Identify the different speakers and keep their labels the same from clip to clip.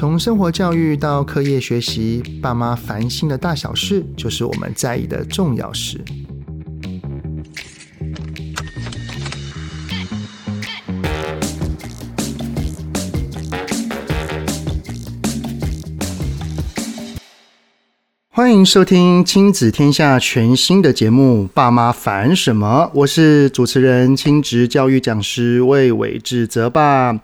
Speaker 1: 从生活教育到课业学习，爸妈烦心的大小事，就是我们在意的重要事。欢迎收听亲子天下全新的节目《爸妈烦什么》，我是主持人、亲职教育讲师魏伟志泽爸。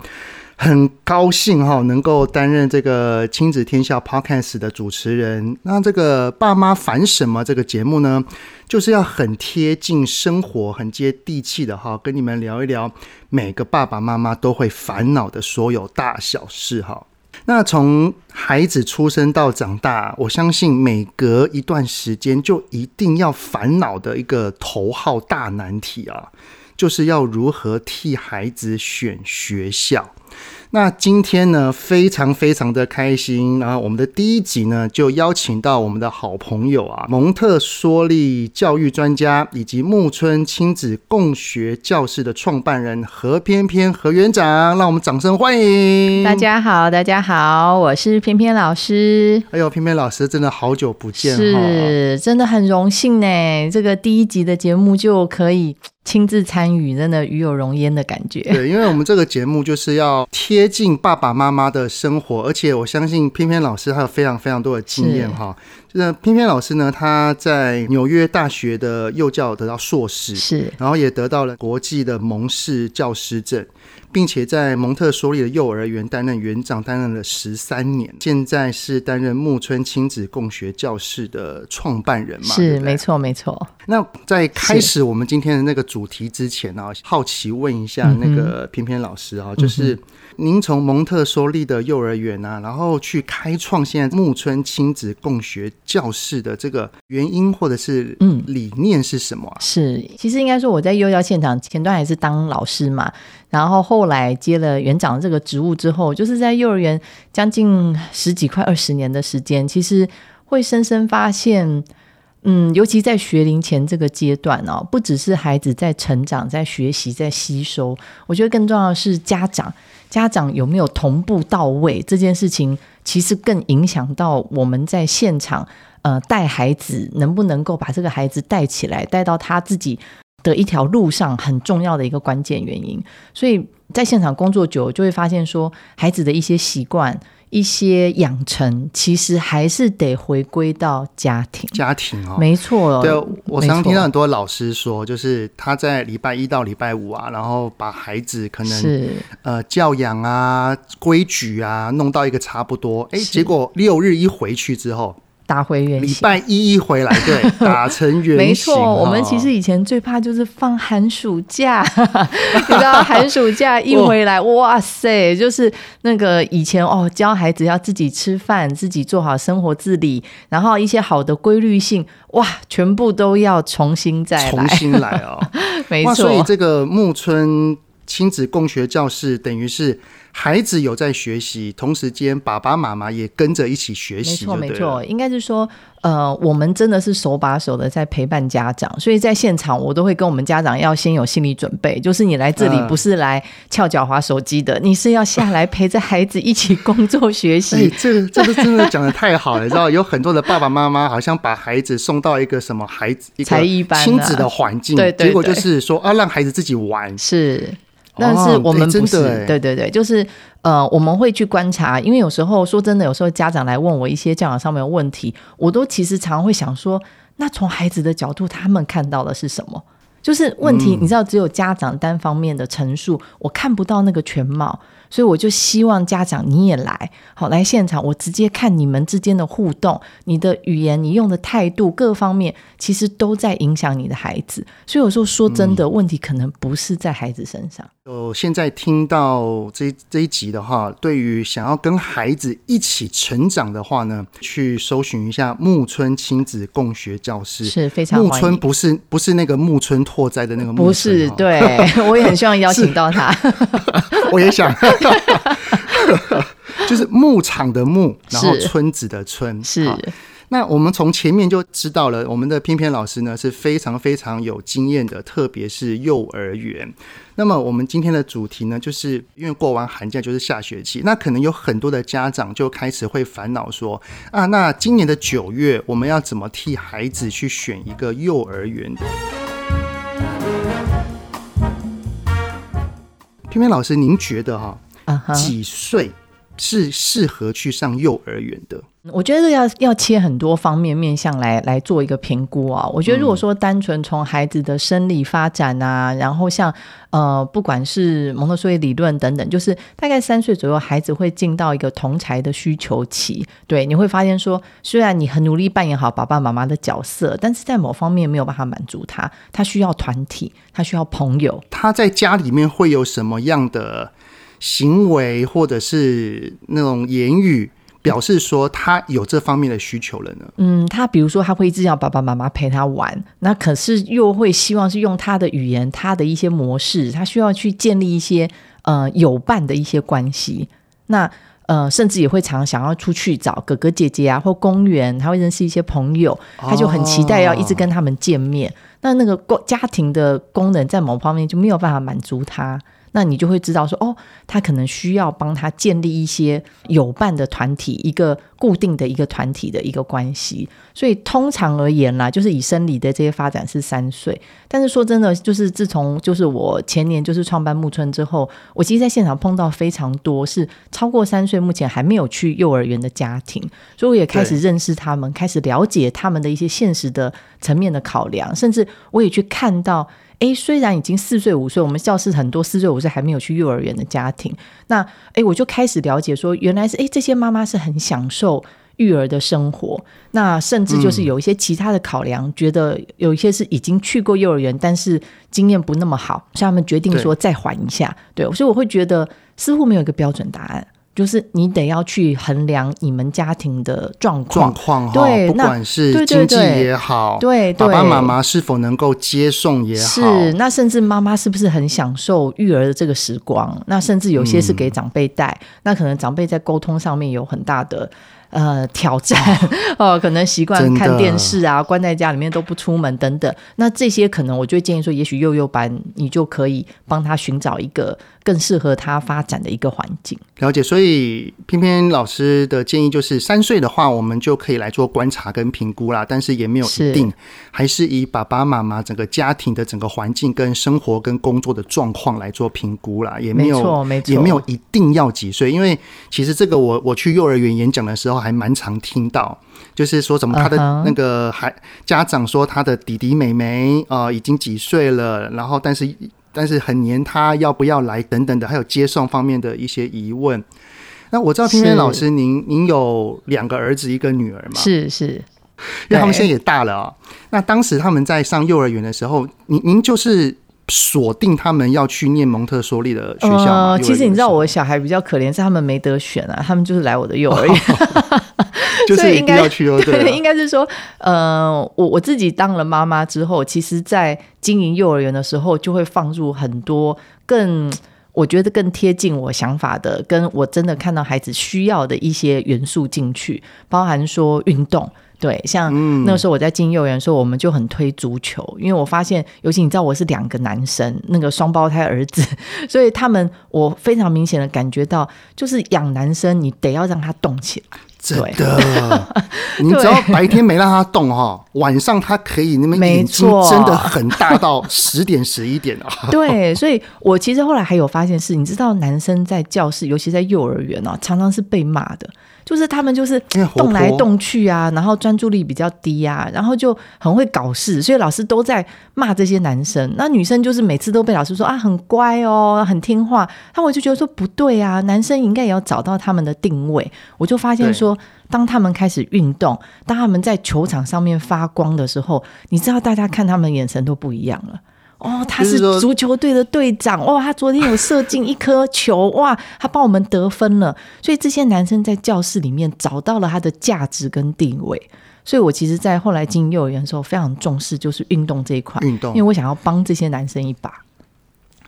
Speaker 1: 很高兴哈，能够担任这个亲子天下 Podcast 的主持人。那这个爸妈烦什么？这个节目呢，就是要很贴近生活、很接地气的哈，跟你们聊一聊每个爸爸妈妈都会烦恼的所有大小事哈。那从孩子出生到长大，我相信每隔一段时间就一定要烦恼的一个头号大难题啊，就是要如何替孩子选学校。那今天呢，非常非常的开心啊！我们的第一集呢，就邀请到我们的好朋友啊，蒙特梭利教育专家以及木村亲子共学教室的创办人何翩翩何园长，让我们掌声欢迎！
Speaker 2: 大家好，大家好，我是翩翩老师。
Speaker 1: 哎呦，翩翩老师真的好久不见，
Speaker 2: 是，真的很荣幸呢。这个第一集的节目就可以。亲自参与，真的与有荣焉的感觉。
Speaker 1: 对，因为我们这个节目就是要贴近爸爸妈妈的生活，而且我相信偏偏老师他有非常非常多的经验哈。就是翩翩老师呢，他在纽约大学的幼教得到硕士，
Speaker 2: 是，
Speaker 1: 然后也得到了国际的蒙氏教师证。并且在蒙特梭利的幼儿园担任园长，担任了十三年。现在是担任木村亲子共学教室的创办人嘛？
Speaker 2: 是，没错，没错。
Speaker 1: 那在开始我们今天的那个主题之前呢，好奇问一下那个翩翩老师啊，就是您从蒙特梭利的幼儿园啊，然后去开创现在木村亲子共学教室的这个原因或者是嗯理念是什么啊？
Speaker 2: 是，其实应该说我在幼教现场前段还是当老师嘛。然后后来接了园长这个职务之后，就是在幼儿园将近十几快二十年的时间，其实会深深发现，嗯，尤其在学龄前这个阶段哦，不只是孩子在成长、在学习、在吸收，我觉得更重要的是家长，家长有没有同步到位这件事情，其实更影响到我们在现场呃带孩子能不能够把这个孩子带起来，带到他自己。的一条路上很重要的一个关键原因，所以在现场工作久，就会发现说，孩子的一些习惯、一些养成，其实还是得回归到家庭。
Speaker 1: 家庭哦，
Speaker 2: 没错。
Speaker 1: 对，我常常听到很多老师说，就是他在礼拜一到礼拜五啊，然后把孩子可能是呃教养啊、规矩啊弄到一个差不多，哎，结果六日一回去之后。
Speaker 2: 打回原形，
Speaker 1: 礼拜一一回来，对，打成原形。
Speaker 2: 没错，我们其实以前最怕就是放寒暑假，你知道，寒暑假一回来，哇塞，就是那个以前哦，教孩子要自己吃饭，自己做好生活自理，然后一些好的规律性，哇，全部都要重新再来，
Speaker 1: 重新来哦，
Speaker 2: 没错。
Speaker 1: 所以这个木村亲子共学教室等于是。孩子有在学习，同时间爸爸妈妈也跟着一起学习。
Speaker 2: 没错，没错，应该是说，呃，我们真的是手把手的在陪伴家长，所以在现场我都会跟我们家长要先有心理准备，就是你来这里不是来翘脚滑手机的，呃、你是要下来陪着孩子一起工作学习。
Speaker 1: 欸、这个这个真的讲的太好了，你知道，有很多的爸爸妈妈好像把孩子送到一个什么孩子
Speaker 2: 才艺班、
Speaker 1: 亲子的环境，
Speaker 2: 对，对，对，
Speaker 1: 结果就是说啊，让孩子自己玩
Speaker 2: 是。但是我们不是，哦欸、对对对，就是呃，我们会去观察，因为有时候说真的，有时候家长来问我一些教养上面的问题，我都其实常常会想说，那从孩子的角度，他们看到的是什么？就是问题，你知道，只有家长单方面的陈述，嗯，我看不到那个全貌。所以我就希望家长你也来，好，来现场，我直接看你们之间的互动，你的语言，你用的态度，各方面其实都在影响你的孩子。所以有时候说真的，问题可能不是在孩子身上。
Speaker 1: 我现在听到这这一集的话，对于想要跟孩子一起成长的话呢，去搜寻一下木村亲子共学教室，
Speaker 2: 是非常
Speaker 1: 木村不是不是那个木村拓哉的那个木村，
Speaker 2: 不是，对，我也很希望邀请到他，
Speaker 1: 我也想。就是牧场的牧，然后村子的村，
Speaker 2: 是。
Speaker 1: 那我们从前面就知道了，我们的翩翩老师呢是非常非常有经验的，特别是幼儿园。那么我们今天的主题呢，就是因为过完寒假就是下学期，那可能有很多的家长就开始会烦恼说啊，那今年的九月我们要怎么替孩子去选一个幼儿园的？翩翩老师，您觉得哈、啊，几岁是适合去上幼儿园的？
Speaker 2: 我觉得要要切很多方面面向来来做一个评估啊。我觉得如果说单纯从孩子的生理发展啊，然后像呃不管是蒙特梭利理论等等，就是大概三岁左右，孩子会进到一个同才的需求期。对，你会发现说，虽然你很努力扮演好爸爸妈妈的角色，但是在某方面没有办法满足他，他需要团体，他需要朋友。
Speaker 1: 他在家里面会有什么样的行为，或者是那种言语？表示说他有这方面的需求了呢。
Speaker 2: 嗯，他比如说他会一直要爸爸妈妈陪他玩，那可是又会希望是用他的语言、他的一些模式，他需要去建立一些呃有伴的一些关系。那呃，甚至也会常想要出去找哥哥姐姐啊，或公园，他会认识一些朋友，他就很期待要一直跟他们见面。哦、那那个家庭的功能在某方面就没有办法满足他。那你就会知道说，哦，他可能需要帮他建立一些有伴的团体，一个固定的一个团体的一个关系。所以通常而言啦，就是以生理的这些发展是三岁。但是说真的，就是自从就是我前年就是创办木村之后，我其实在现场碰到非常多是超过三岁，目前还没有去幼儿园的家庭，所以我也开始认识他们，开始了解他们的一些现实的层面的考量，甚至我也去看到。诶，虽然已经四岁五岁，我们教室很多四岁五岁还没有去幼儿园的家庭，那诶，我就开始了解说，原来是诶，这些妈妈是很享受育儿的生活，那甚至就是有一些其他的考量，嗯、觉得有一些是已经去过幼儿园，但是经验不那么好，所以他们决定说再缓一下。对，对，所以我会觉得似乎没有一个标准答案。就是你得要去衡量你们家庭的状况，状况对，
Speaker 1: 不管是经济也好，
Speaker 2: 对，
Speaker 1: 爸爸妈妈是否能够接送也好，
Speaker 2: 是，那甚至妈妈是不是很享受育儿的这个时光？那甚至有些是给长辈带，嗯、那可能长辈在沟通上面有很大的。呃，挑战 哦，可能习惯看电视啊，关在家里面都不出门等等。那这些可能，我就建议说，也许幼幼班你就可以帮他寻找一个更适合他发展的一个环境。
Speaker 1: 了解，所以偏偏老师的建议就是，三岁的话，我们就可以来做观察跟评估啦。但是也没有一定，是还是以爸爸妈妈整个家庭的整个环境跟生活跟工作的状况来做评估啦。也没有，没错，没错，也没有一定要几岁，因为其实这个我我去幼儿园演讲的时候。还蛮常听到，就是说什么他的那个孩家长说他的弟弟妹妹啊、呃、已经几岁了，然后但是但是很黏他，要不要来等等的，还有接送方面的一些疑问。那我知道翩翩老师您您有两个儿子一个女儿嘛？
Speaker 2: 是是，
Speaker 1: 因为他们现在也大了啊、喔。那当时他们在上幼儿园的时候，您您就是。锁定他们要去念蒙特梭利的学校。呃，
Speaker 2: 其实你知道我小孩比较可怜，是他们没得选啊，他们就是来我的幼儿园，
Speaker 1: 就是应该要去哦。对，
Speaker 2: 应该是说，呃，我我自己当了妈妈之后，其实，在经营幼儿园的时候，就会放入很多更我觉得更贴近我想法的，跟我真的看到孩子需要的一些元素进去，包含说运动。对，像那个时候我在进幼儿园的时候，我们就很推足球，因为我发现，尤其你知道我是两个男生，那个双胞胎儿子，所以他们我非常明显的感觉到，就是养男生你得要让他动起来。
Speaker 1: 真的，你只要白天没让他动哈，晚上他可以那么眼睛真的很大到十点十一点啊。
Speaker 2: 对，所以我其实后来还有发现是，你知道男生在教室，尤其在幼儿园哦，常常是被骂的。就是他们就是动来动去啊，然后专注力比较低啊，然后就很会搞事，所以老师都在骂这些男生。那女生就是每次都被老师说啊，很乖哦，很听话。那我就觉得说不对啊，男生应该也要找到他们的定位。我就发现说，当他们开始运动，当他们在球场上面发光的时候，你知道大家看他们眼神都不一样了。哦，他是足球队的队长哇！他昨天有射进一颗球 哇！他帮我们得分了，所以这些男生在教室里面找到了他的价值跟定位。所以我其实，在后来进幼儿园的时候，非常重视就是运动这一块，运动，因为我想要帮这些男生一把。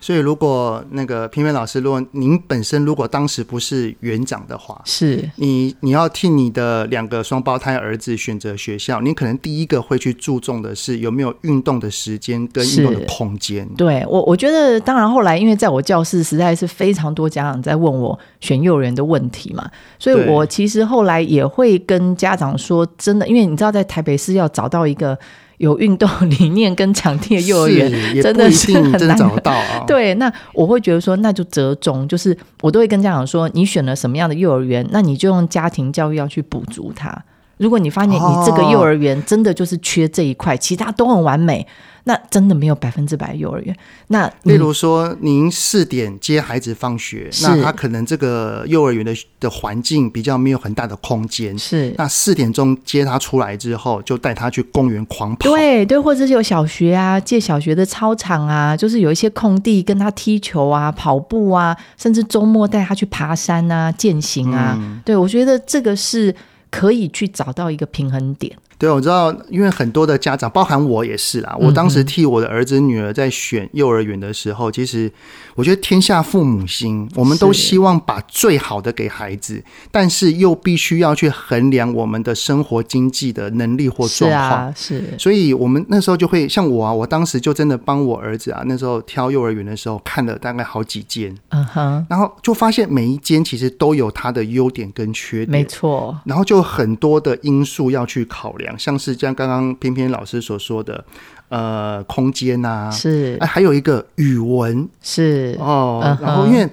Speaker 1: 所以，如果那个评委老师，如果您本身如果当时不是园长的话，
Speaker 2: 是
Speaker 1: 你你要替你的两个双胞胎儿子选择学校，你可能第一个会去注重的是有没有运动的时间跟运动的空间。
Speaker 2: 对我，我觉得当然后来，因为在我教室实在是非常多家长在问我选幼儿园的问题嘛，所以我其实后来也会跟家长说，真的，因为你知道，在台北市要找到一个。有运动理念跟场地的幼儿园，真的是很难
Speaker 1: 找到啊。
Speaker 2: 对，那我会觉得说，那就折中，就是我都会跟家长说，你选了什么样的幼儿园，那你就用家庭教育要去补足它。如果你发现你这个幼儿园真的就是缺这一块，其他都很完美。那真的没有百分之百幼儿园。那
Speaker 1: 例如说，您四点接孩子放学，那他可能这个幼儿园的的环境比较没有很大的空间。
Speaker 2: 是，
Speaker 1: 那四点钟接他出来之后，就带他去公园狂跑。
Speaker 2: 对对，或者是有小学啊，借小学的操场啊，就是有一些空地跟他踢球啊、跑步啊，甚至周末带他去爬山啊、健行啊。嗯、对，我觉得这个是可以去找到一个平衡点。
Speaker 1: 对，我知道，因为很多的家长，包含我也是啦。我当时替我的儿子女儿在选幼儿园的时候，其实我觉得天下父母心，我们都希望把最好的给孩子，但是又必须要去衡量我们的生活经济的能力或状况。是
Speaker 2: 啊，是。
Speaker 1: 所以我们那时候就会像我啊，我当时就真的帮我儿子啊，那时候挑幼儿园的时候看了大概好几间，嗯哼，然后就发现每一间其实都有它的优点跟缺点，
Speaker 2: 没错。
Speaker 1: 然后就很多的因素要去考量。像是像刚刚翩翩老师所说的，呃，空间呐，
Speaker 2: 是，
Speaker 1: 还有一个语文。
Speaker 2: 是。
Speaker 1: 哦，然后因为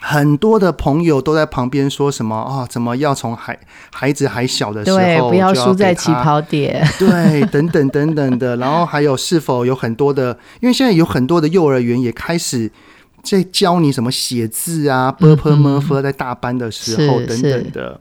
Speaker 1: 很多的朋友都在旁边说什么啊，怎么要从孩孩子还小的时候
Speaker 2: 不要输在起跑点，
Speaker 1: 对，等等等等的，然后还有是否有很多的，因为现在有很多的幼儿园也开始在教你什么写字啊，Burper Murphy 在大班的时候等等的。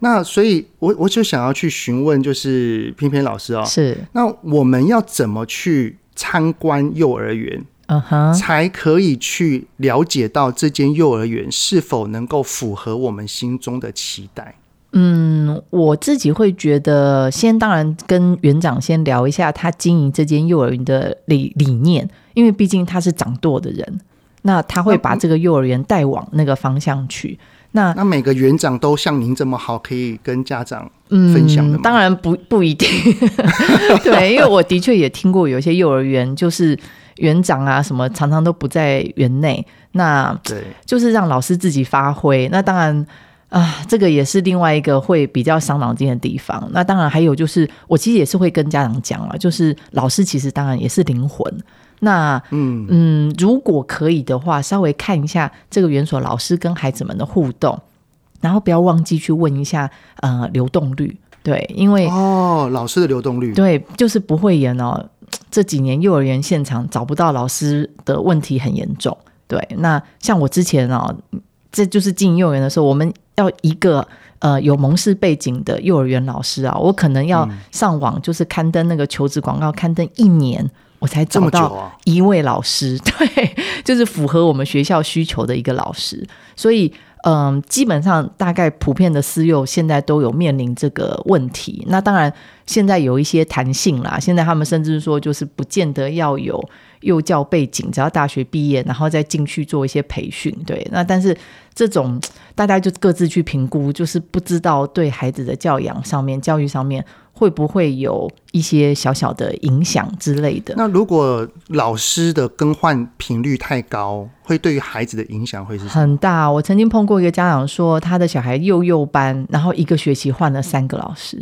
Speaker 1: 那所以我，我我就想要去询问，就是偏偏老师哦，
Speaker 2: 是。
Speaker 1: 那我们要怎么去参观幼儿园，嗯哼，才可以去了解到这间幼儿园是否能够符合我们心中的期待？
Speaker 2: 嗯，我自己会觉得，先当然跟园长先聊一下他经营这间幼儿园的理理念，因为毕竟他是掌舵的人，那他会把这个幼儿园带往那个方向去。那
Speaker 1: 那每个园长都像您这么好，可以跟家长分享的吗？
Speaker 2: 嗯，当然不不一定，对，因为我的确也听过有些幼儿园，就是园长啊什么常常都不在园内，那对，就是让老师自己发挥。那当然啊，这个也是另外一个会比较伤脑筋的地方。那当然还有就是，我其实也是会跟家长讲啊，就是老师其实当然也是灵魂。那嗯嗯，如果可以的话，稍微看一下这个园所老师跟孩子们的互动，然后不要忘记去问一下呃流动率，对，因为
Speaker 1: 哦老师的流动率，
Speaker 2: 对，就是不会演哦。这几年幼儿园现场找不到老师的问题很严重，对。那像我之前哦，这就是进幼儿园的时候，我们要一个呃有蒙氏背景的幼儿园老师啊，我可能要上网就是刊登那个求职广告，刊登一年。我才找到一位老师，啊、对，就是符合我们学校需求的一个老师。所以，嗯，基本上大概普遍的私幼现在都有面临这个问题。那当然，现在有一些弹性啦。现在他们甚至说，就是不见得要有幼教背景，只要大学毕业，然后再进去做一些培训。对，那但是这种 大家就各自去评估，就是不知道对孩子的教养上面、教育上面。会不会有一些小小的影响之类的？
Speaker 1: 那如果老师的更换频率太高，会对于孩子的影响会是
Speaker 2: 很大。我曾经碰过一个家长说，他的小孩幼幼班，然后一个学期换了三个老师，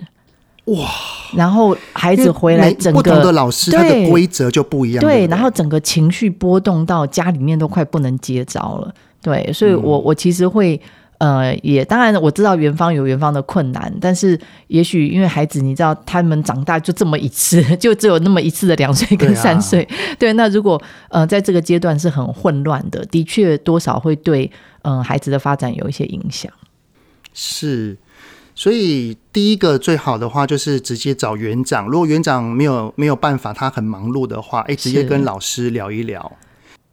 Speaker 2: 哇！然后孩子回来，整个
Speaker 1: 不同的老师他的规则就不一样，
Speaker 2: 对，然后整个情绪波动到家里面都快不能接招了。对，所以我我其实会。呃，也当然我知道元芳有元芳的困难，但是也许因为孩子，你知道他们长大就这么一次，就只有那么一次的两岁跟三岁，对啊，对，那如果呃在这个阶段是很混乱的，的确多少会对嗯、呃、孩子的发展有一些影响。
Speaker 1: 是，所以第一个最好的话就是直接找园长，如果园长没有没有办法，他很忙碌的话，哎，直接跟老师聊一聊。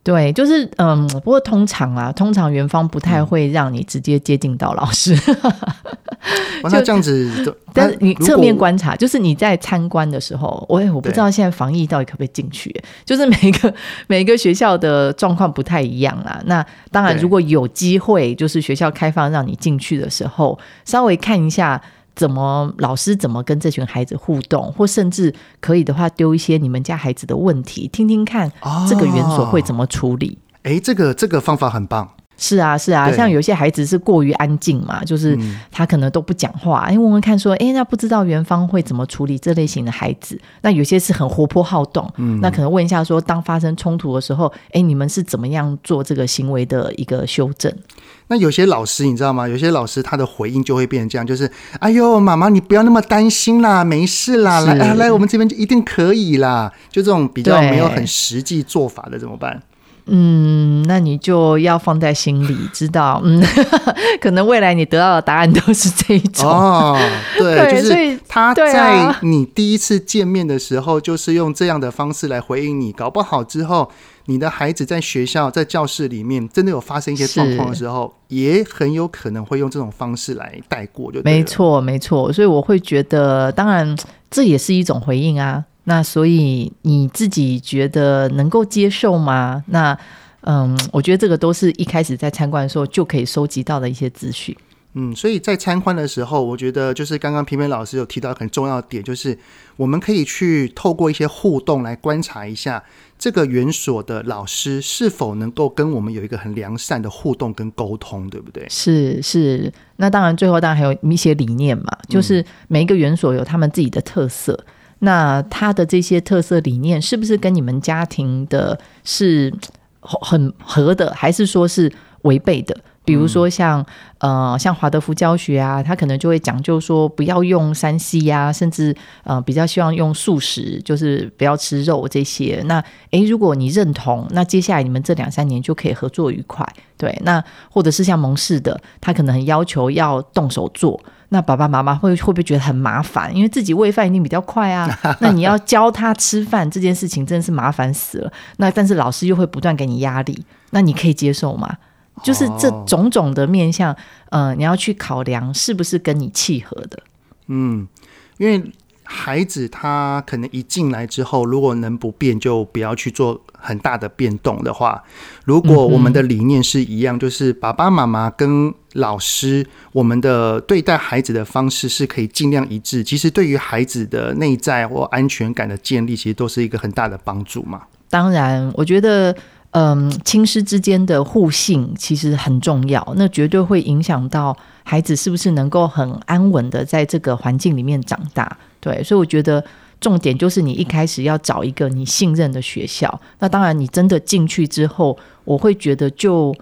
Speaker 2: 对，就是嗯，不过通常啊，通常园方不太会让你直接接近到老师，
Speaker 1: 那这样子，
Speaker 2: 但是你侧面观察，就是你在参观的时候，我也我不知道现在防疫到底可不可以进去，就是每个每个学校的状况不太一样啦。那当然，如果有机会，就是学校开放让你进去的时候，稍微看一下怎么老师怎么跟这群孩子互动，或甚至可以的话，丢一些你们家孩子的问题，听听看这个园所会怎么处理。
Speaker 1: 哎、哦，这个这个方法很棒。
Speaker 2: 是啊，是啊，像有些孩子是过于安静嘛，就是他可能都不讲话。哎、嗯，问问看说，哎，那不知道园方会怎么处理这类型的孩子？那有些是很活泼好动，嗯，那可能问一下说，当发生冲突的时候，哎，你们是怎么样做这个行为的一个修正？
Speaker 1: 那有些老师你知道吗？有些老师他的回应就会变成这样，就是，哎呦，妈妈你不要那么担心啦，没事啦，来啊来，我们这边就一定可以啦。就这种比较没有很实际做法的怎么办？
Speaker 2: 嗯，那你就要放在心里，知道，嗯，可能未来你得到的答案都是这一种。
Speaker 1: 哦，对，对就是他在你第一次见面的时候，就是用这样的方式来回应你，搞不好之后你的孩子在学校在教室里面真的有发生一些状况的时候，也很有可能会用这种方式来带过，就没
Speaker 2: 错，没错，所以我会觉得，当然这也是一种回应啊。那所以你自己觉得能够接受吗？那嗯，我觉得这个都是一开始在参观的时候就可以收集到的一些资讯。
Speaker 1: 嗯，所以在参观的时候，我觉得就是刚刚平平老师有提到很重要的点，就是我们可以去透过一些互动来观察一下这个园所的老师是否能够跟我们有一个很良善的互动跟沟通，对不对？
Speaker 2: 是是。那当然，最后当然还有一些理念嘛，就是每一个园所有他们自己的特色。那他的这些特色理念是不是跟你们家庭的是 很合的，还是说是违背的？比如说像呃像华德福教学啊，他可能就会讲究说不要用 3C 呀，甚至呃比较希望用素食，就是不要吃肉这些。那诶，如果你认同，那接下来你们这两三年就可以合作愉快。对，那或者是像蒙氏的，他可能很要求要动手做。那爸爸妈妈会会不会觉得很麻烦？因为自己喂饭一定比较快啊。那你要教他吃饭这件事情真的是麻烦死了。那但是老师又会不断给你压力，那你可以接受吗？就是这种种的面向，呃，你要去考量是不是跟你契合的。
Speaker 1: 嗯，因为。孩子他可能一进来之后，如果能不变，就不要去做很大的变动的话。如果我们的理念是一样，就是爸爸妈妈跟老师，我们的对待孩子的方式是可以尽量一致。其实对于孩子的内在或安全感的建立，其实都是一个很大的帮助嘛。
Speaker 2: 当然，我觉得，嗯，亲师之间的互信其实很重要，那绝对会影响到孩子是不是能够很安稳的在这个环境里面长大。对，所以我觉得重点就是你一开始要找一个你信任的学校。那当然，你真的进去之后，我会觉得就。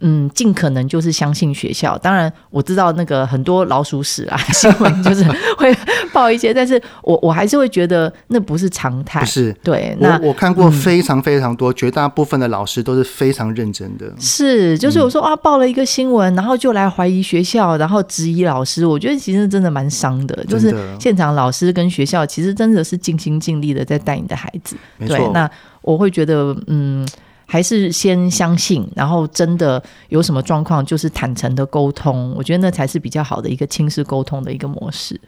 Speaker 2: 嗯，尽可能就是相信学校。当然，我知道那个很多老鼠屎啊，新闻就是会报一些，但是我我还是会觉得那不是常态。
Speaker 1: 不是，
Speaker 2: 对，那
Speaker 1: 我，我看过非常非常多，嗯，绝大部分的老师都是非常认真的。
Speaker 2: 是，就是我说啊，报了一个新闻，然后就来怀疑学校，然后质疑老师。我觉得其实真的蛮伤的，就是现场老师跟学校其实真的是尽心尽力的在带你的孩子。
Speaker 1: 没错。
Speaker 2: 对，那我会觉得，嗯。还是先相信，然后真的有什么状况，就是坦诚的沟通。我觉得那才是比较好的一个亲子沟通的一个模式。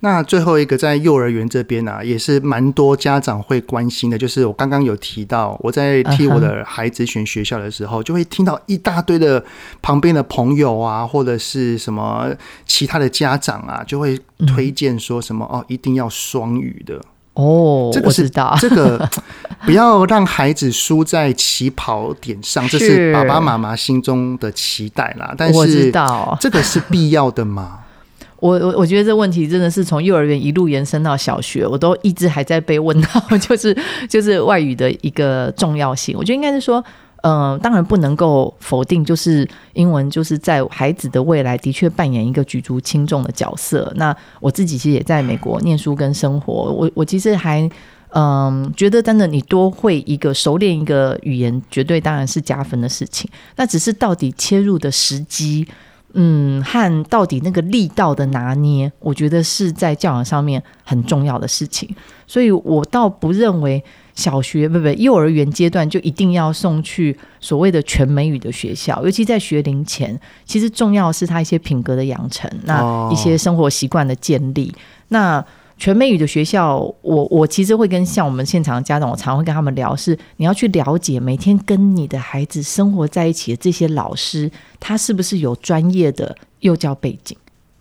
Speaker 1: 那最后一个在幼儿园这边啊，也是蛮多家长会关心的，就是我刚刚有提到，我在替我的孩子选学校的时候，就会听到一大堆的旁边的朋友啊，或者是什么其他的家长啊，就会推荐说什么哦，一定要双语的。
Speaker 2: 哦，这个是
Speaker 1: 这个，不要让孩子输在起跑点上，这是爸爸妈妈心中的期待啦。但是我知道这个是必要的吗？
Speaker 2: 我我我觉得这问题真的是从幼儿园一路延伸到小学，我都一直还在被问到，就是就是外语的一个重要性。我觉得应该是说。嗯、当然不能够否定，就是英文就是在孩子的未来的确扮演一个举足轻重的角色。那我自己其实也在美国念书跟生活，我我其实还嗯、觉得真的你多会一个熟练一个语言，绝对当然是加分的事情。那只是到底切入的时机，嗯，和到底那个力道的拿捏，我觉得是在教养上面很重要的事情。所以我倒不认为小学不不幼儿园阶段就一定要送去所谓的全美语的学校，尤其在学龄前，其实重要的是他一些品格的养成，那一些生活习惯的建立。那全美语的学校，我我其实会跟像我们现场的家长，我常会跟他们聊，是你要去了解每天跟你的孩子生活在一起的这些老师，他是不是有专业的幼教背景？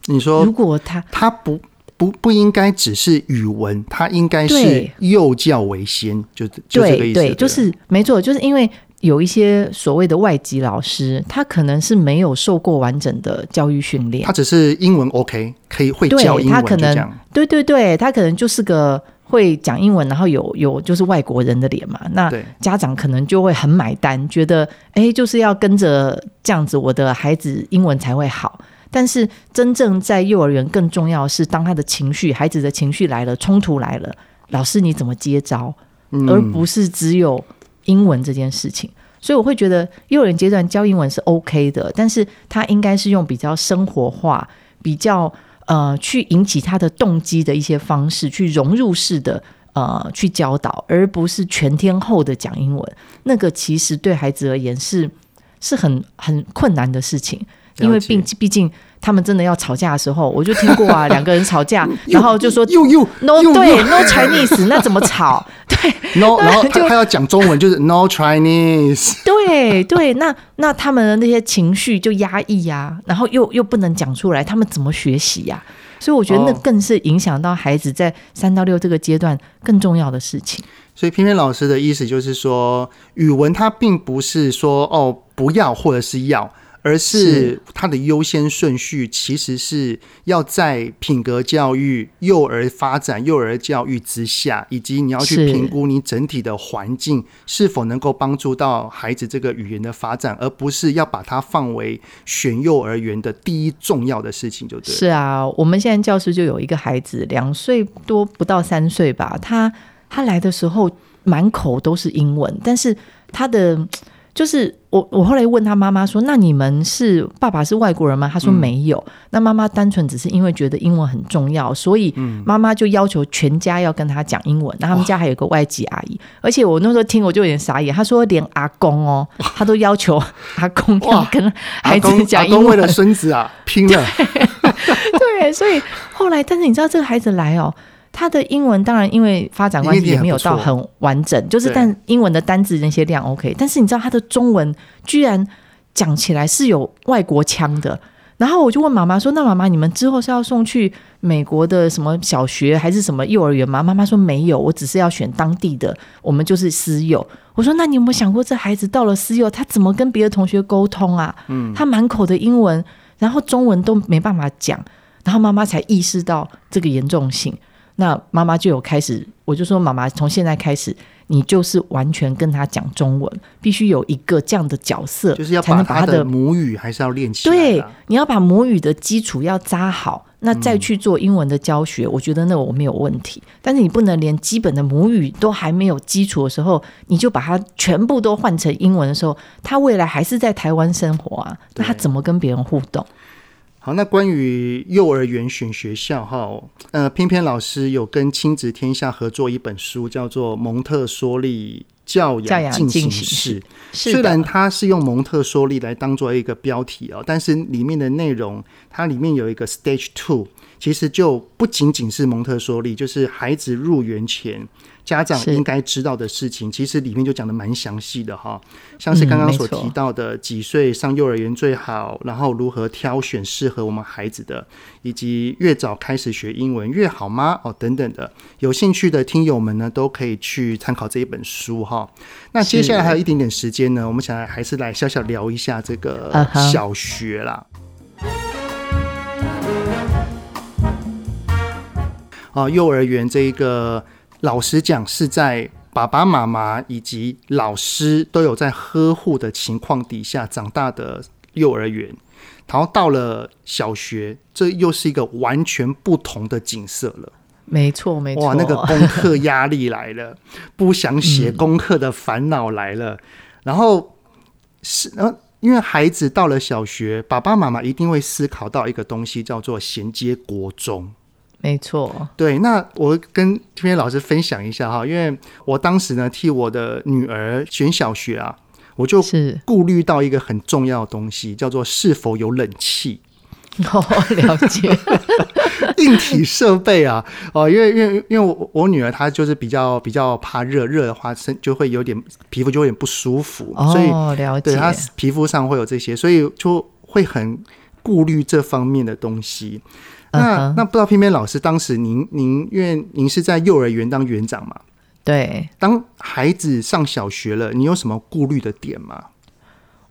Speaker 1: 你说，
Speaker 2: 如果他
Speaker 1: 他不不不应该只是语文，它应该是幼教为先，就就这个意思。
Speaker 2: 对，就是没错，就是因为。有一些所谓的外籍老师，他可能是没有受过完整的教育训练，
Speaker 1: 他只是英文 OK，可以会教英文，
Speaker 2: 他可能对对对，他可能就是个会讲英文，然后有有就是外国人的脸嘛，那家长可能就会很买单，觉得哎，就是要跟着这样子，我的孩子英文才会好。但是真正在幼儿园更重要的是，当他的情绪，孩子的情绪来了，冲突来了，老师你怎么接招，而不是只有。英文这件事情，所以我会觉得幼儿园阶段教英文是 OK 的，但是他应该是用比较生活化、比较呃去引起他的动机的一些方式，去融入式的呃去教导，而不是全天候的讲英文。那个其实对孩子而言是是很很困难的事情，因为毕毕竟。他们真的要吵架的时候，我就听过啊，两个人吵架，然后就说
Speaker 1: you you
Speaker 2: no 对 no Chinese，那怎么吵？对
Speaker 1: no，然后他要讲中文就是 no Chinese，
Speaker 2: 对对，那那他们的那些情绪就压抑呀，然后又又不能讲出来，他们怎么学习呀？所以我觉得那更是影响到孩子在三到六这个阶段更重要的事情。
Speaker 1: 所以偏偏老师的意思就是说，语文它并不是说哦不要或者是要。而是它的优先顺序，其实是要在品格教育、幼儿发展、幼儿教育之下，以及你要去评估你整体的环境是否能够帮助到孩子这个语言的发展，而不是要把它放为选幼儿园的第一重要的事情，就对。
Speaker 2: 是啊，我们现在教室就有一个孩子，两岁多不到三岁吧，他他来的时候满口都是英文，但是他的。就是我，我后来问他妈妈说：“那你们是爸爸是外国人吗？”他说没有。嗯、那妈妈单纯只是因为觉得英文很重要，所以妈妈就要求全家要跟他讲英文。那他们家还有个外籍阿姨，而且我那时候听我就有点傻眼。他说连阿公哦，他都要求阿公要跟孩子讲英文，
Speaker 1: 为了孙子啊拼了。
Speaker 2: 对，所以后来，但是你知道这个孩子来哦。他的英文当然因为发展关系也没有到很完整，就是但英文的单字那些量 OK，但是你知道他的中文居然讲起来是有外国腔的，然后我就问妈妈说：“那妈妈你们之后是要送去美国的什么小学还是什么幼儿园吗？”妈妈说：“没有，我只是要选当地的，我们就是私幼。”我说：“那你有没有想过，这孩子到了私幼，他怎么跟别的同学沟通啊？嗯，他满口的英文，然后中文都没办法讲，然后妈妈才意识到这个严重性。”那妈妈就有开始，我就说妈妈从现在开始，你就是完全跟他讲中文，必须有一个这样的角色，
Speaker 1: 就是要把他的母语还是要练起来。
Speaker 2: 对，你要把母语的基础要扎好，那再去做英文的教学，嗯、我觉得那我没有问题。但是你不能连基本的母语都还没有基础的时候，你就把它全部都换成英文的时候，他未来还是在台湾生活啊，那他怎么跟别人互动？
Speaker 1: 好，那关于幼儿园选学校哈，呃，偏偏老师有跟亲子天下合作一本书，叫做《蒙特梭利教养进行式》。虽然它是用蒙特梭利来当做一个标题哦，但是里面的内容，它里面有一个 Stage Two，其实就不仅仅是蒙特梭利，就是孩子入园前。家长应该知道的事情，其实里面就讲的蛮详细的哈，像是刚刚所提到的几岁上幼儿园最好，然后如何挑选适合我们孩子的，以及越早开始学英文越好吗？哦，等等的，有兴趣的听友们呢，都可以去参考这一本书哈。那接下来还有一点点时间呢，我们想来还是来小小聊一下这个 小学啦。啊，幼儿园这一个。老实讲，是在爸爸妈妈以及老师都有在呵护的情况底下长大的幼儿园，然后到了小学，这又是一个完全不同的景色了。
Speaker 2: 没错，没错。
Speaker 1: 哇，那个功课压力来了，不想写功课的烦恼来了，嗯、然后是，然后因为孩子到了小学，爸爸妈妈一定会思考到一个东西，叫做衔接国中。
Speaker 2: 没错，
Speaker 1: 对。那我跟天边老师分享一下哈，因为我当时呢替我的女儿选小学啊，我就是顾虑到一个很重要的东西，叫做是否有冷气。
Speaker 2: 哦，了解。
Speaker 1: 硬体设备啊，哦，因为因为因为我我女儿她就是比较比较怕热，热的话身就会有点皮肤就会有点不舒服，
Speaker 2: 哦，
Speaker 1: 所以
Speaker 2: 了解。
Speaker 1: 对她皮肤上会有这些，所以就会很顾虑这方面的东西。那、uh 不知道偏偏老师当时您您因为您是在幼儿园当园长嘛？
Speaker 2: 对，
Speaker 1: 当孩子上小学了，你有什么顾虑的点吗？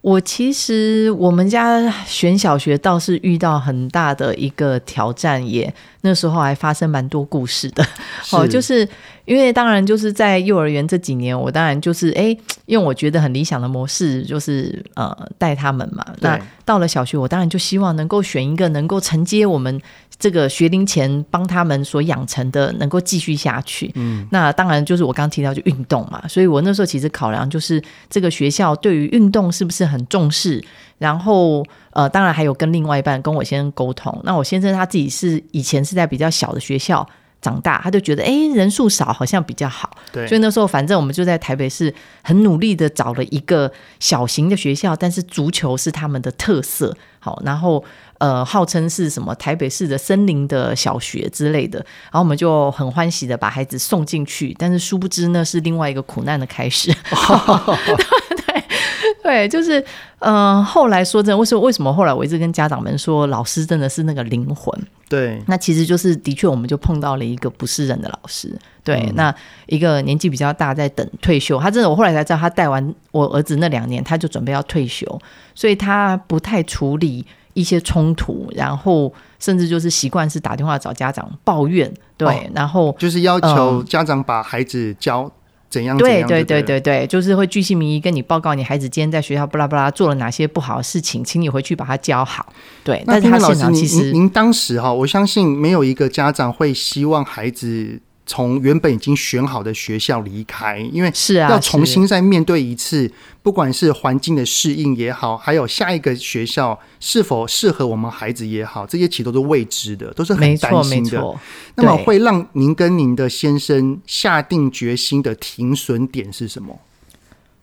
Speaker 2: 我其实我们家选小学倒是遇到很大的一个挑战，也那时候还发生蛮多故事的。哦，就是因为当然就是在幼儿园这几年，我当然就是哎，因为我觉得很理想的模式就是呃带他们嘛。那到了小学，我当然就希望能够选一个能够承接我们。这个学龄前帮他们所养成的能够继续下去，嗯，那当然就是我刚刚提到就运动嘛，所以我那时候其实考量就是这个学校对于运动是不是很重视，然后呃，当然还有跟另外一半跟我先生沟通，那我先生他自己是以前是在比较小的学校长大，他就觉得哎人数少好像比较好，对，所以那时候反正我们就在台北市很努力的找了一个小型的学校，但是足球是他们的特色，好，然后。呃，号称是什么台北市的森林的小学之类的，然后我们就很欢喜的把孩子送进去，但是殊不知那是另外一个苦难的开始。对 对，就是嗯、呃，后来说真的，为什么为什么后来我一直跟家长们说，老师真的是那个灵魂？
Speaker 1: 对，
Speaker 2: 那其实就是的确，我们就碰到了一个不是人的老师。对，嗯、那一个年纪比较大，在等退休，他真的，我后来才知道，他带完我儿子那两年，他就准备要退休，所以他不太处理。一些冲突，然后甚至就是习惯是打电话找家长抱怨，对，哦、然后
Speaker 1: 就是要求家长把孩子教怎样，怎样对，
Speaker 2: 对对对对对，就是会巨细靡遗跟你报告你孩子今天在学校巴拉巴拉做了哪些不好的事情，请你回去把他教好。对，但是他老师其实
Speaker 1: 您，您当时哈，我相信没有一个家长会希望孩子。从原本已经选好的学校离开，因为是啊，要重新再面对一次，不管是环境的适应也好，还有下一个学校是否适合我们孩子也好，这些其实都是未知的，都是很担心的。那么会让您跟您的先生下定决心的停损点是什么？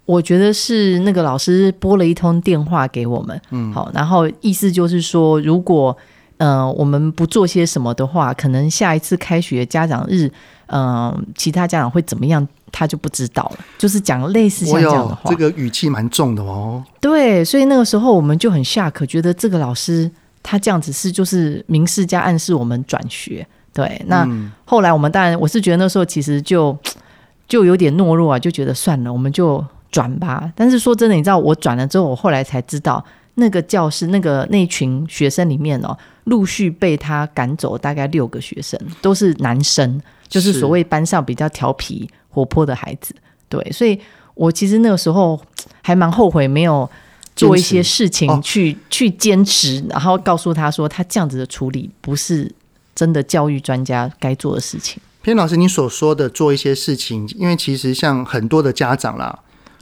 Speaker 2: 我觉得是那个老师拨了一通电话给我们，嗯，好，然后意思就是说，如果呃我们不做些什么的话，可能下一次开学家长日。嗯，其他家长会怎么样，他就不知道了。就是讲类似像这样的话，
Speaker 1: 这个语气蛮重的哦。
Speaker 2: 对，所以那个时候我们就很吓，可觉得这个老师他这样子是就是明示加暗示我们转学。对，那后来我们当然我是觉得那时候其实就 就有点懦弱啊，就觉得算了，我们就转吧。但是说真的，你知道我转了之后，我后来才知道。那个教室，那个那群学生里面哦，陆续被他赶走，大概六个学生都是男生，就是所谓班上比较调皮活泼的孩子。对，所以我其实那个时候还蛮后悔没有做一些事情去去坚持，然后告诉他说，他这样子的处理不是真的教育专家该做的事情。
Speaker 1: 偏老师，你所说的做一些事情，因为其实像很多的家长啦，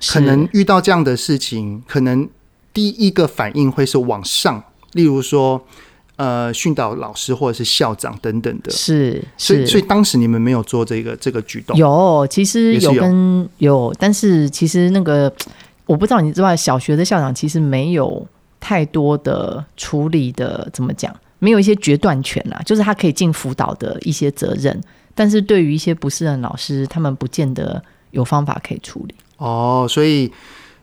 Speaker 1: 可能遇到这样的事情，可能。第一个反应会是往上，例如说，呃，训导老师或者是校长等等的。
Speaker 2: 是，
Speaker 1: 所以所以当时你们没有做这个这个举动。
Speaker 2: 有，其实有跟有，有，但是其实那个我不知道你知道，小学的校长其实没有太多的处理的，怎么讲？没有一些决断权啊，就是他可以尽辅导的一些责任，但是对于一些不适任老师，他们不见得有方法可以处理。
Speaker 1: 哦，所以。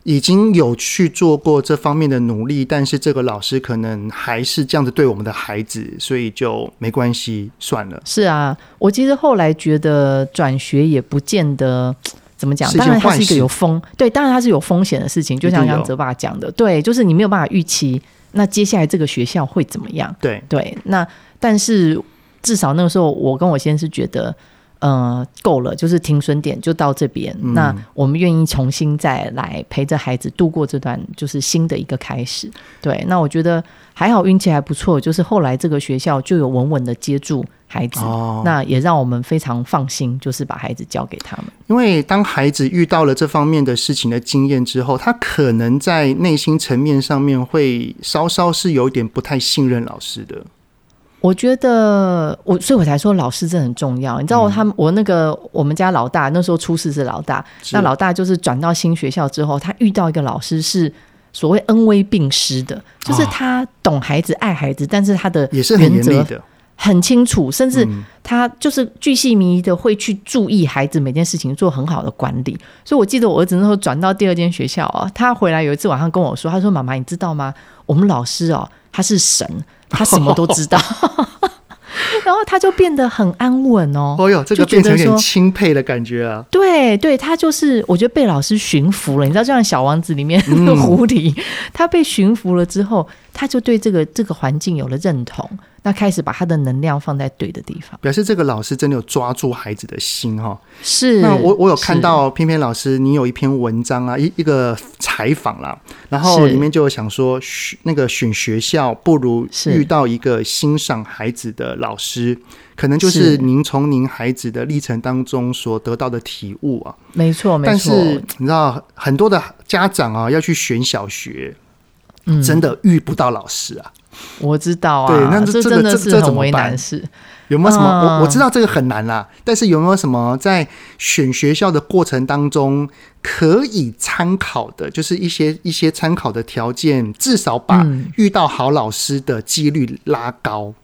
Speaker 1: 已经有去做过这方面的努力，但是这个老师可能还是这样子对我们的孩子，所以就没关系，算了。
Speaker 2: 是啊，我其实后来觉得转学也不见得 怎么讲，当然它是一个有风，对，当然它是有风险的事情，就像刚刚泽爸讲的，对，就是你没有办法预期那接下来这个学校会怎么样，
Speaker 1: 对
Speaker 2: 对，那但是至少那个时候我跟我先生是觉得。呃，够了，就是停损点就到这边。嗯。那我们愿意重新再来陪着孩子度过这段，就是新的一个开始。对，那我觉得还好，运气还不错，就是后来这个学校就有稳稳的接住孩子，
Speaker 1: 哦，
Speaker 2: 那也让我们非常放心，就是把孩子交给他们。
Speaker 1: 因为当孩子遇到了这方面的事情的经验之后，他可能在内心层面上面会稍稍是有点不太信任老师的。
Speaker 2: 我觉得我，所以我才说老师真的很重要。你知道，他们我那个我们家老大那时候初四是老大，那老大就是转到新学校之后，他遇到一个老师是所谓恩威并施的，就是他懂孩子、爱孩子，但是他的
Speaker 1: 也是很严厉的。
Speaker 2: 很清楚，甚至他就是巨细靡遗的会去注意孩子每件事情，做很好的管理。所以我记得我儿子那时候转到第二间学校啊，他回来有一次晚上跟我说：“他说妈妈，你知道吗？我们老师哦，他是神，他什么都知道。”然后他就变得很安稳哦。
Speaker 1: 哦哟，这个变成有点钦佩的感觉啊。
Speaker 2: 对对，他就是我觉得被老师驯服了。你知道，就像小王子里面那个狐狸，他被驯服了之后，他就对这个这个环境有了认同。那开始把他的能量放在对的地方，
Speaker 1: 表示这个老师真的有抓住孩子的心哈。
Speaker 2: 是，
Speaker 1: 那我我有看到翩翩老师，你有一篇文章啊，一一个采访啦，然后里面就有想说，那个选学校不如遇到一个欣赏孩子的老师，可能就是您从您孩子的历程当中所得到的体悟啊。
Speaker 2: 没错，没错。
Speaker 1: 但是你知道，很多的家长啊要去选小学，真的遇不到老师啊。
Speaker 2: 我知道啊，
Speaker 1: 对，那这，真的是很为难
Speaker 2: 事。
Speaker 1: 有没有什么？嗯、我我知道这个很难啦，但是有没有什么在选学校的过程当中可以参考的？就是一些一些参考的条件，至少把遇到好老师的几率拉高。
Speaker 2: 嗯、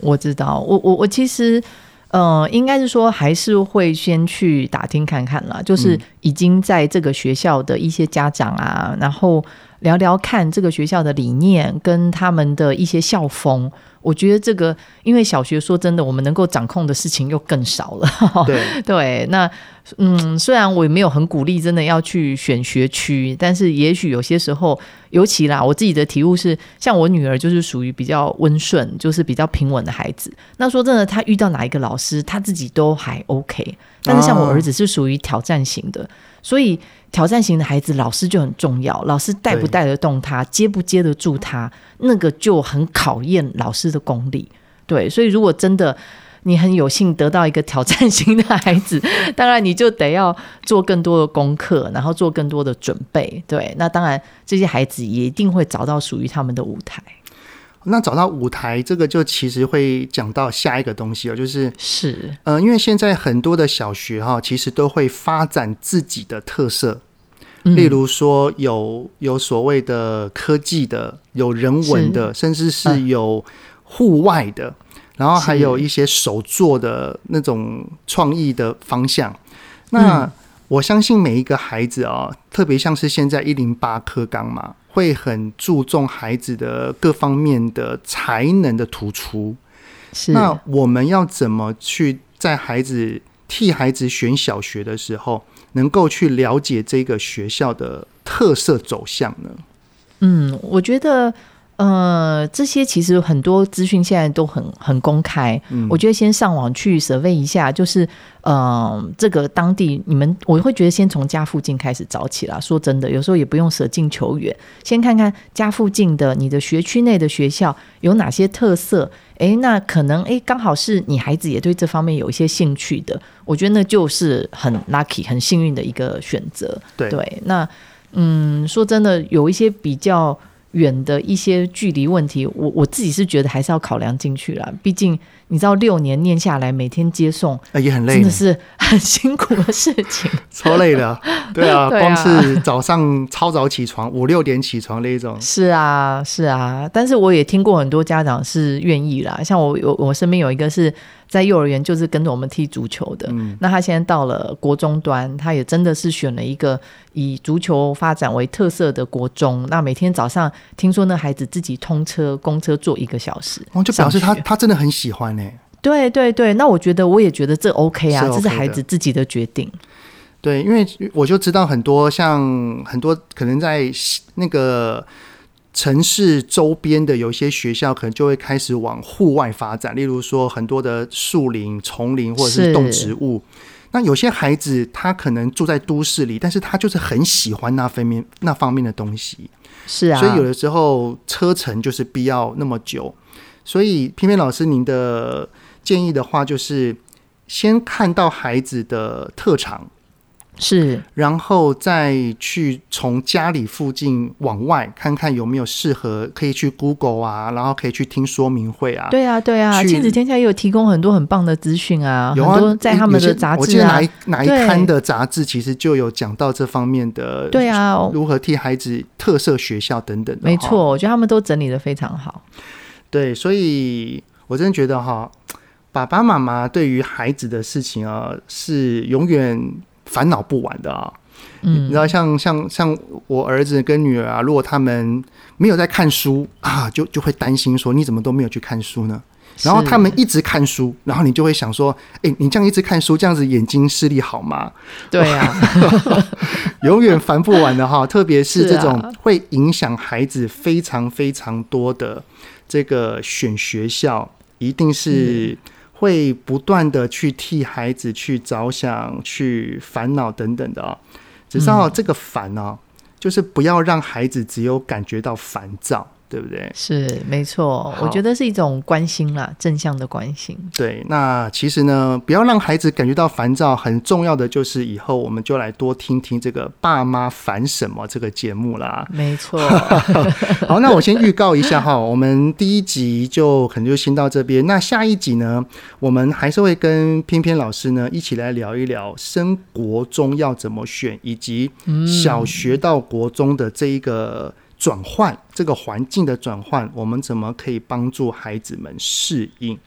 Speaker 2: 我知道，我我我其实，呃，应该是说还是会先去打听看看啦，就是已经在这个学校的一些家长啊，然后。聊聊看这个学校的理念跟他们的一些校风，我觉得这个，因为小学说真的，我们能够掌控的事情又更少了。
Speaker 1: 对
Speaker 2: 对，那嗯，虽然我也没有很鼓励真的要去选学区，但是也许有些时候，尤其啦，我自己的体悟是，像我女儿就是属于比较温顺，就是比较平稳的孩子。那说真的，她遇到哪一个老师，她自己都还 OK。但是像我儿子是属于挑战型的，所以。挑战型的孩子，老师就很重要。老师带不带得动他，接不接得住他，那个就很考验老师的功力。对，所以如果真的你很有幸得到一个挑战型的孩子，当然你就得要做更多的功课，然后做更多的准备。对，那当然这些孩子也一定会找到属于他们的舞台。
Speaker 1: 那找到舞台，这个就其实会讲到下一个东西哦，就是
Speaker 2: 是，
Speaker 1: 呃，因为现在很多的小学哈，其实都会发展自己的特色，例如说有有所谓的科技的，有人文的，甚至是有户外的，然后还有一些手作的那种创意的方向。那我相信每一个孩子啊，特别像是现在一零八科纲嘛。会很注重孩子的各方面的才能的突出，
Speaker 2: 是。
Speaker 1: 那我们要怎么去在孩子替孩子选小学的时候，能够去了解这个学校的特色走向呢？
Speaker 2: 嗯，我觉得。呃，这些其实很多资讯现在都很很公开。嗯，我觉得先上网去 survey 一下，就是呃，这个当地你们，我会觉得先从家附近开始找起啦。说真的，有时候也不用舍近求远，先看看家附近的你的学区内的学校有哪些特色。哎，那可能哎，刚好是你孩子也对这方面有一些兴趣的，我觉得那就是很 lucky、很幸运的一个选择。
Speaker 1: 对，
Speaker 2: 对，那嗯，说真的，有一些比较。远的一些距离问题，我我自己是觉得还是要考量进去了。毕竟你知道，六年念下来，每天接送
Speaker 1: 也很累，
Speaker 2: 真的是很辛苦的事情，
Speaker 1: 超累的。对啊，光是早上超早起床，五六点起床那一种。
Speaker 2: 是啊，是啊。但是我也听过很多家长是愿意啦，像我有我身边有一个是。在幼儿园就是跟着我们踢足球的，嗯，那他现在到了国中端，他也真的是选了一个以足球发展为特色的国中。那每天早上听说那孩子自己通车公车坐一个小时，
Speaker 1: 哦，就表示他他真的很喜欢呢。
Speaker 2: 对对对，那我觉得我也觉得这 OK 啊，是 OK，这是孩子自己的决定。
Speaker 1: 对，因为我就知道很多像很多可能在那个。城市周边的有一些学校可能就会开始往户外发展，例如说很多的树林、丛林或者是动植物。那有些孩子他可能住在都市里，但是他就是很喜欢那方面那方面的东西。
Speaker 2: 是啊，
Speaker 1: 所以有的时候车程就是必要那么久。所以偏偏老师，您的建议的话，就是先看到孩子的特长。
Speaker 2: 是，
Speaker 1: 然后再去从家里附近往外看看有没有适合，可以去 Google 啊，然后可以去听说明会啊。
Speaker 2: 对啊，对啊，亲子天下也有提供很多很棒的资讯啊，
Speaker 1: 有啊，
Speaker 2: 很多在他们的杂志啊，
Speaker 1: 我记得哪一哪一刊的杂志其实就有讲到这方面的。
Speaker 2: 对啊，
Speaker 1: 如何替孩子特色学校等等的。
Speaker 2: 没错，我觉得他们都整理的非常好。
Speaker 1: 对，所以我真的觉得哈，爸爸妈妈对于孩子的事情啊，是永远。烦恼不完的啊，嗯，你知道像像像我儿子跟女儿啊，如果他们没有在看书啊，就就会担心说，你怎么都没有去看书呢？然后他们一直看书，然后你就会想说，哎，你这样一直看书，这样子眼睛视力好吗？
Speaker 2: 对呀，
Speaker 1: 永远烦不完的哈，特别是这种会影响孩子非常非常多的这个选学校，一定是。会不断的去替孩子去着想、去烦恼等等的啊、哦，只是这个烦呢、就是不要让孩子只有感觉到烦躁。对不对？
Speaker 2: 是没错，我觉得是一种关心啦，正向的关心。
Speaker 1: 对，那其实呢，不要让孩子感觉到烦躁，很重要的就是以后我们就来多听听这个《爸妈烦什么》这个节目啦。
Speaker 2: 没错。
Speaker 1: 好，那我先预告一下哈，我们第一集就可能就先到这边。那下一集呢，我们还是会跟翩翩老师呢一起来聊一聊升国中要怎么选，以及小学到国中的这一个。转换这个环境的转换，我们怎么可以帮助孩子们适应？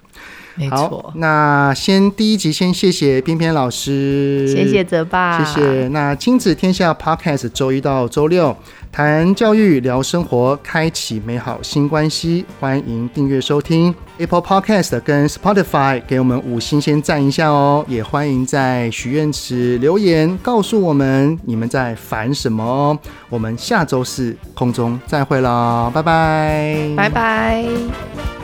Speaker 2: 没错。
Speaker 1: 好，那先第一集先谢谢翩翩老师，
Speaker 2: 谢谢泽爸，
Speaker 1: 谢谢。那亲子天下 Podcast 周一到周六。谈教育，聊生活，开启美好新关系。欢迎订阅收听 Apple Podcast 跟 Spotify，给我们五星先赞一下哦。也欢迎在许愿池留言，告诉我们你们在烦什么哦。我们下周四空中再会了，拜拜，
Speaker 2: 拜拜。